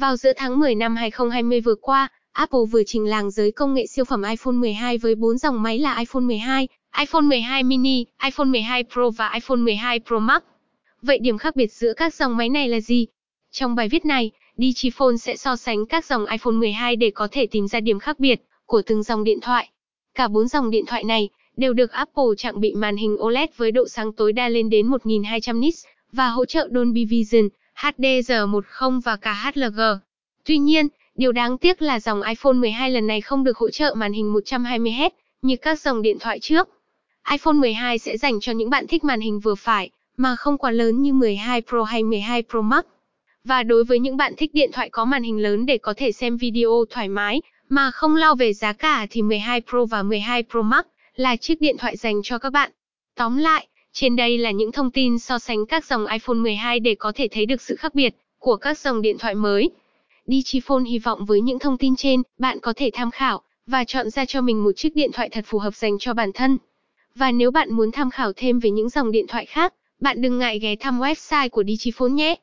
Vào giữa tháng 10 năm 2020 vừa qua, Apple vừa trình làng giới công nghệ siêu phẩm iPhone 12 với 4 dòng máy là iPhone 12, iPhone 12 mini, iPhone 12 Pro và iPhone 12 Pro Max. Vậy điểm khác biệt giữa các dòng máy này là gì? Trong bài viết này, Digiphone sẽ so sánh các dòng iPhone 12 để có thể tìm ra điểm khác biệt của từng dòng điện thoại. Cả 4 dòng điện thoại này đều được Apple trang bị màn hình OLED với độ sáng tối đa lên đến 1200 nits và hỗ trợ Dolby Vision, HDR10 và cả HLG. Tuy nhiên, điều đáng tiếc là dòng iPhone 12 lần này không được hỗ trợ màn hình 120Hz như các dòng điện thoại trước. iPhone 12 sẽ dành cho những bạn thích màn hình vừa phải, mà không quá lớn như 12 Pro hay 12 Pro Max. Và đối với những bạn thích điện thoại có màn hình lớn để có thể xem video thoải mái, mà không lo về giá cả thì 12 Pro và 12 Pro Max là chiếc điện thoại dành cho các bạn. Tóm lại, trên đây là những thông tin so sánh các dòng iPhone 12 để có thể thấy được sự khác biệt của các dòng điện thoại mới. Digiphone hy vọng với những thông tin trên, bạn có thể tham khảo và chọn ra cho mình một chiếc điện thoại thật phù hợp dành cho bản thân. Và nếu bạn muốn tham khảo thêm về những dòng điện thoại khác, bạn đừng ngại ghé thăm website của Digiphone nhé.